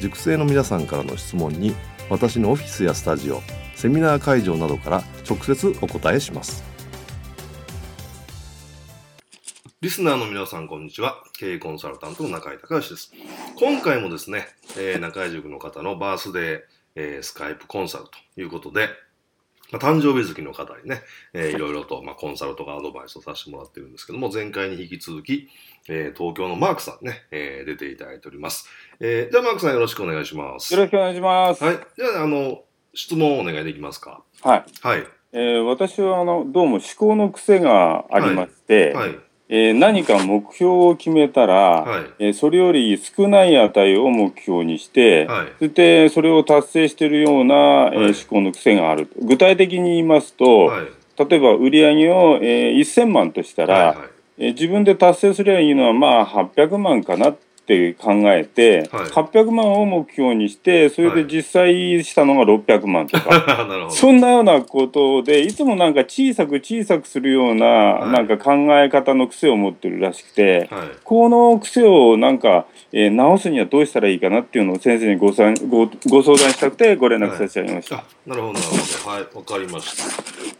塾生の皆さんからの質問に私のオフィスやスタジオセミナー会場などから直接お答えします。リスナーの皆さんこんにちは。経営コンサルタントの中井隆義です。今回もですね、えー、中井塾の方のバースデー、えー、スカイプコンサルということでまあ、誕生日月の方にね、えー、いろいろと、まあ、コンサルとかアドバイスをさせてもらってるんですけども、前回に引き続き、えー、東京のマークさんね、えー、出ていただいております。えー、じゃあマークさんよろしくお願いします。よろしくお願いします。はい。じゃあ、あの、質問をお願いできますか？はい。はい。えー、私は、あの、どうも思考の癖がありまして、はい、はいえー、何か目標を決めたら、はい、えー、それより少ない値を目標にして、はい、そしてそれを達成しているような、はい、えー、思考の癖がある具体的に言いますと、例えば売上を、えー、1000万としたら、はいはい、え自分で達成すればいいのはまあ800万かなっって考えて、はい、800万を目標にしてそれで実際したのが600万とか、はい、そんなようなことでいつもなんか小さく小さくするようなはい、なんか考え方の癖を持ってるらしくて、はい、この癖をなんか、えー、直すにはどうしたらいいかなっていうのを先生にごさごご相談したくてご連絡させてあげました。なるほどなるほど。はいわかりました、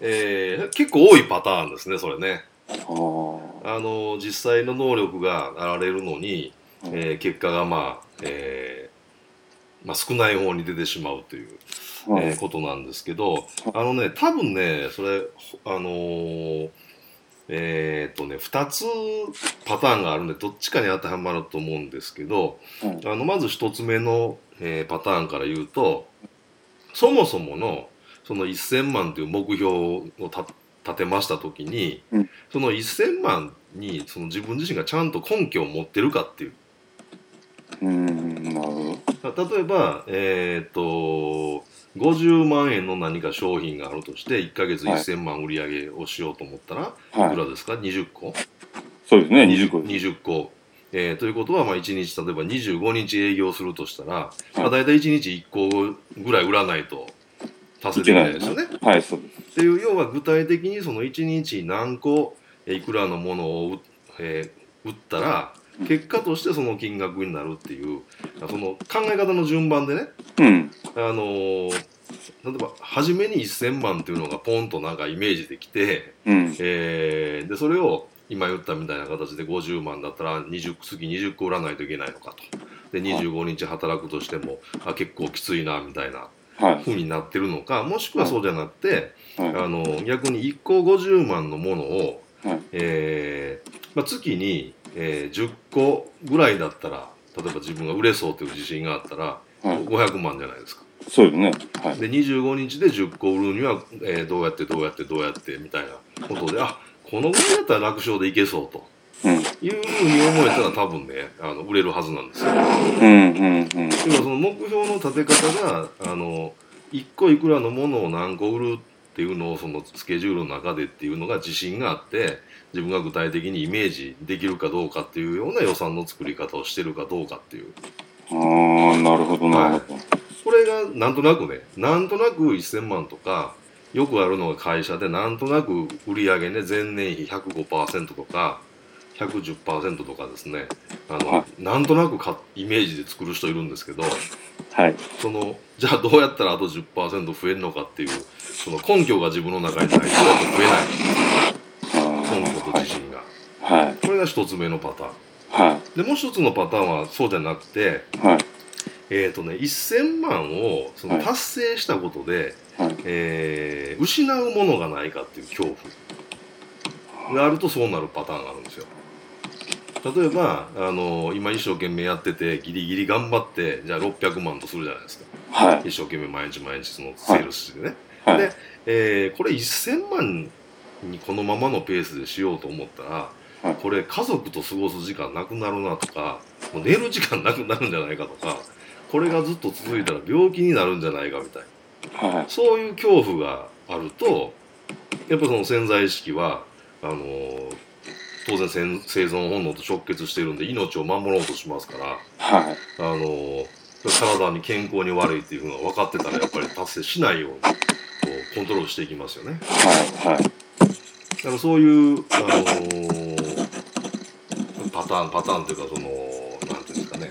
えー、結構多いパターンですねそれね。あの実際の能力があられるのにえー、結果がまあ、えー、まあ、少ない方に出てしまうという、えー、ことなんですけどあのね多分ねそれあのー、えっとね2つパターンがあるんでどっちかに当てはまると思うんですけど、あのまず1つ目の、えパターンから言うとそもそものその1000万という目標を立てました時に、その1000万にその自分自身がちゃんと根拠を持ってるかっていううんなるほど例えばえっ、ー、と50万円の何か商品があるとして1か月1000万売り上げをしようと思ったら、はい、いくらですか20個そうですね20個20個えー、ということは、まあ、1日例えば25日営業するとしたら、はい、まあ、大体1日1個ぐらい売らないと達成できないですよね。はい、そうですっていう要は具体的にその1日何個いくらのものを、えー、売ったら結果としてその金額になるっていうその考え方の順番でね、うん、あのー、例えば初めに1,000万っていうのがポンとなんかイメージできて、うん、えー、でそれを今言ったみたいな形で50万だったら20月20個売らないといけないのかと。で25日働くとしてもあ結構きついなみたいなふうになってるのか、もしくはそうじゃなくて、はい、あの逆に1個50万のものを、はい、えー、まあ、月にえー、10個ぐらいだったら例えば自分が売れそうという自信があったら、はい、500万じゃないですか。そうですね、はい、で25日で10個売るには、えー、どうやってどうやってどうやってみたいなことであこのぐらいだったら楽勝でいけそうと。うん、いうふうに思えたら多分ねあの売れるはずなんですよ。うんうんうん、その目標の立て方があの1個いくらのものを何個売るっていうのをそのスケジュールの中でっていうのが自信があって自分が具体的にイメージできるかどうかっていうような予算の作り方をしてるかどうかっていう。ああなるほどなるほど、はい、これがなんとなくねなんとなく1000万とかよくあるのが会社でなんとなく売上ね前年比105%とか110%とかですね。あの、はい、なんとなくかイメージで作る人いるんですけど、はい、そのじゃあどうやったらあと10%増えるのかっていうその根拠が自分の中にないと増えない根拠と自信が、はい、これが一つ目のパターン、はい、でもう一つのパターンはそうじゃなくて、はい。えっ、ー、とね1000万をその達成したことで、はい、えー、失うものがないかっていう恐怖があるとそうなるパターンがあるんですよ。例えばあの今一生懸命やっててギリギリ頑張ってじゃあ600万とするじゃないですか、はい、一生懸命毎日毎日そのセールスしてね、はい、で、えー、これ1000万にこのままのペースでしようと思ったら、はい、これ家族と過ごす時間なくなるなとかもう寝る時間なくなるんじゃないかとかこれがずっと続いたら病気になるんじゃないかみたいな、はい、そういう恐怖があるとやっぱその潜在意識はあのー当然生存本能と直結してるんで命を守ろうとしますから、はい、あの体に健康に悪いっていうふうが分かってたらやっぱり達成しないようにこうコントロールしていきますよね。はいはい、だからそういう、あのー、パターンパターンというかそのなんていうんですかね、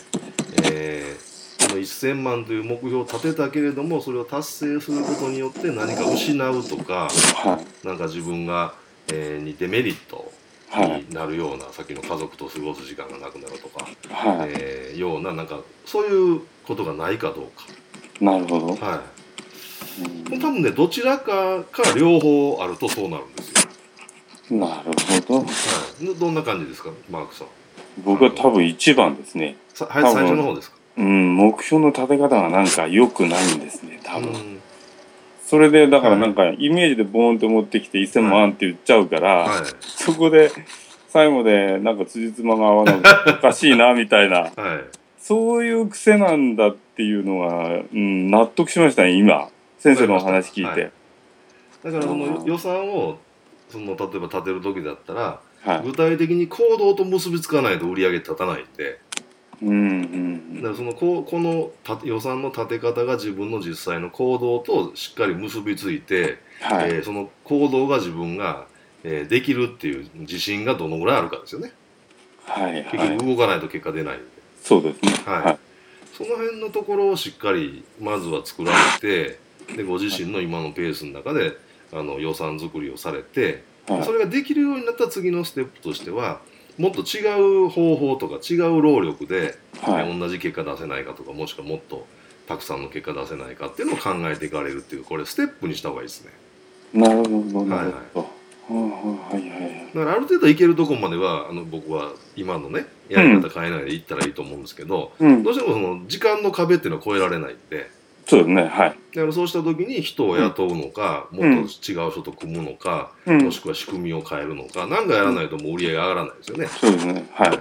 えー、この1000万という目標を立てたけれどもそれを達成することによって何か失うとか、はい、なんか自分が、えー、にデメリットになるような、はい、さっきの家族と過ごす時間がなくなるとか、はい、えー、ようななんかそういうことがないかどうか。なるほど。はい。多分ねどちらかか両方あるとそうなるんですよ。なるほど。はい。どんな感じですかマークさん。僕は多分一番ですね。はい、最初の方ですか？うん、目標の立て方がなんか良くないんですね、多分。それでだからなんかイメージでボーンと持ってきて1000万って言っちゃうから、はい、そこで最後でなんか辻褄が合わないおかしいなみたいな、はい、そういう癖なんだっていうのは、うん、納得しましたね今。先生のお話聞いて、はい、だからその予算をその例えば立てる時だったら、具体的に行動と結びつかないと売り上げ立たないんで。うんうん、だからそのここの予算の立て方が自分の実際の行動としっかり結びついて、はい、えー、その行動が自分が、えー、できるっていう自信がどのぐらいあるかですよね。はい、はい、結局動かないと結果出ないんで。そうですね。はい。はい、その辺のところをしっかりまずは作られて、でご自身の今のペースの中であの予算作りをされて、はい、それができるようになった次のステップとしては。もっと違う方法とか違う労力で、はい、同じ結果出せないかとかもしくはもっとたくさんの結果出せないかっていうのを考えていかれるっていうこれステップにした方がいいですね。なるほどなるほど。はいはい、だからある程度いけるところまではあの僕は今のねやり方変えないでいったらいいと思うんですけど、うん、どうしてもその時間の壁っていうのは超えられないんで。そうですねはいだからそうした時に人を雇うのか、うん、もっと違う人と組むのか、うん、もしくは仕組みを変えるのか何かやらないともう売り上げ上がらないですよね。そうですねはい、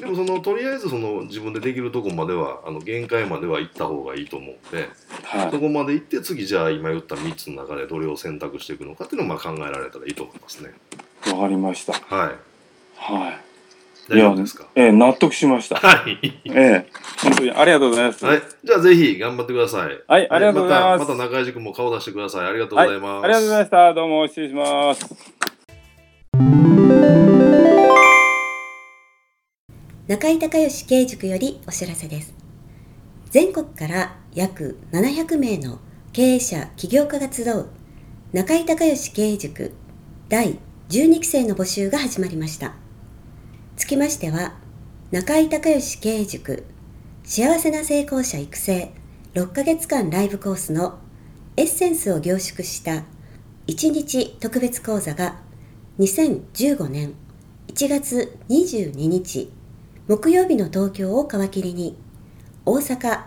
でもそのとりあえずその自分でできるとこまではあの限界までは行った方がいいと思うんで、はい、そこまで行って次じゃあ今言った3つの中でどれを選択していくのかっていうのをまあ考えられたらいいと思いますね。わかりました。はい。はい。大丈夫ですか？ええー、納得しました。はい。ええー、本当にありがとうございます。はい。じゃあぜひ頑張ってください。はい、ありがとうございます。またまた中井塾も顔出してください。ありがとうございます。はい、ありがとうございました。どうも失礼します。中井隆義経営塾よりお知らせです。全国から約700名の経営者、起業家が集う中井隆義経営塾第12期生の募集が始まりました。つきましては、中井隆義経営塾幸せな成功者育成6ヶ月間ライブコースのエッセンスを凝縮した1日特別講座が2015年1月22日木曜日の東京を皮切りに大阪、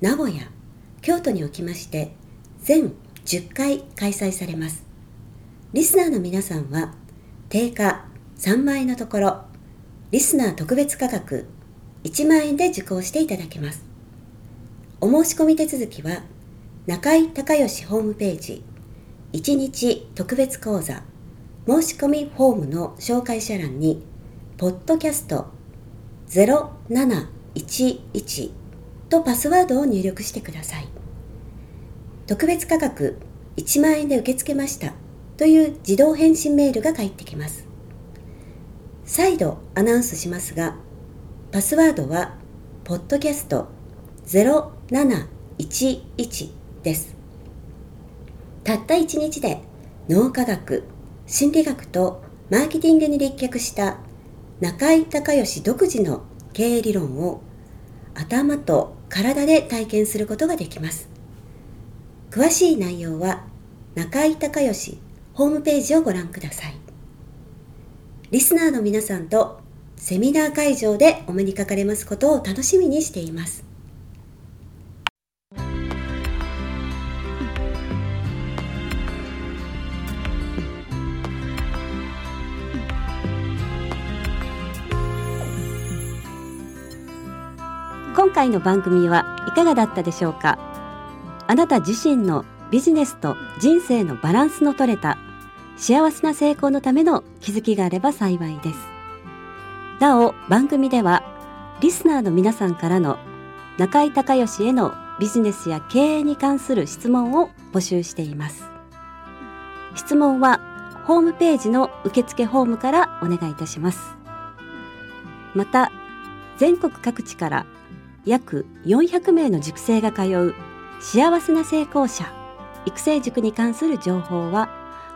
名古屋、京都におきまして全10回開催されます。リスナーの皆さんは定価3万円のところリスナー特別価格1万円で受講していただけます。お申し込み手続きは、中井隆義ホームページ、1日特別講座、申し込みフォームの紹介者欄に、ポッドキャスト0711とパスワードを入力してください。特別価格1万円で受け付けましたという自動返信メールが返ってきます。再度アナウンスしますが、パスワードは、ポッドキャスト0711です。たった1日で脳科学、心理学とマーケティングに立脚した中井隆義独自の経営理論を頭と体で体験することができます詳しい内容は中井隆義ホームページをご覧くださいリスナーの皆さんとセミナー会場でお目にかかれますことを楽しみにしています。今回の番組はいかがだったでしょうか？あなた自身のビジネスと人生のバランスの取れた幸せな成功のための気づきがあれば幸いです。なお番組ではリスナーの皆さんからの中井隆義へのビジネスや経営に関する質問を募集しています。質問はホームページの受付フォームからお願いいたします。また全国各地から約400名の塾生が通う幸せな成功者育成塾に関する情報は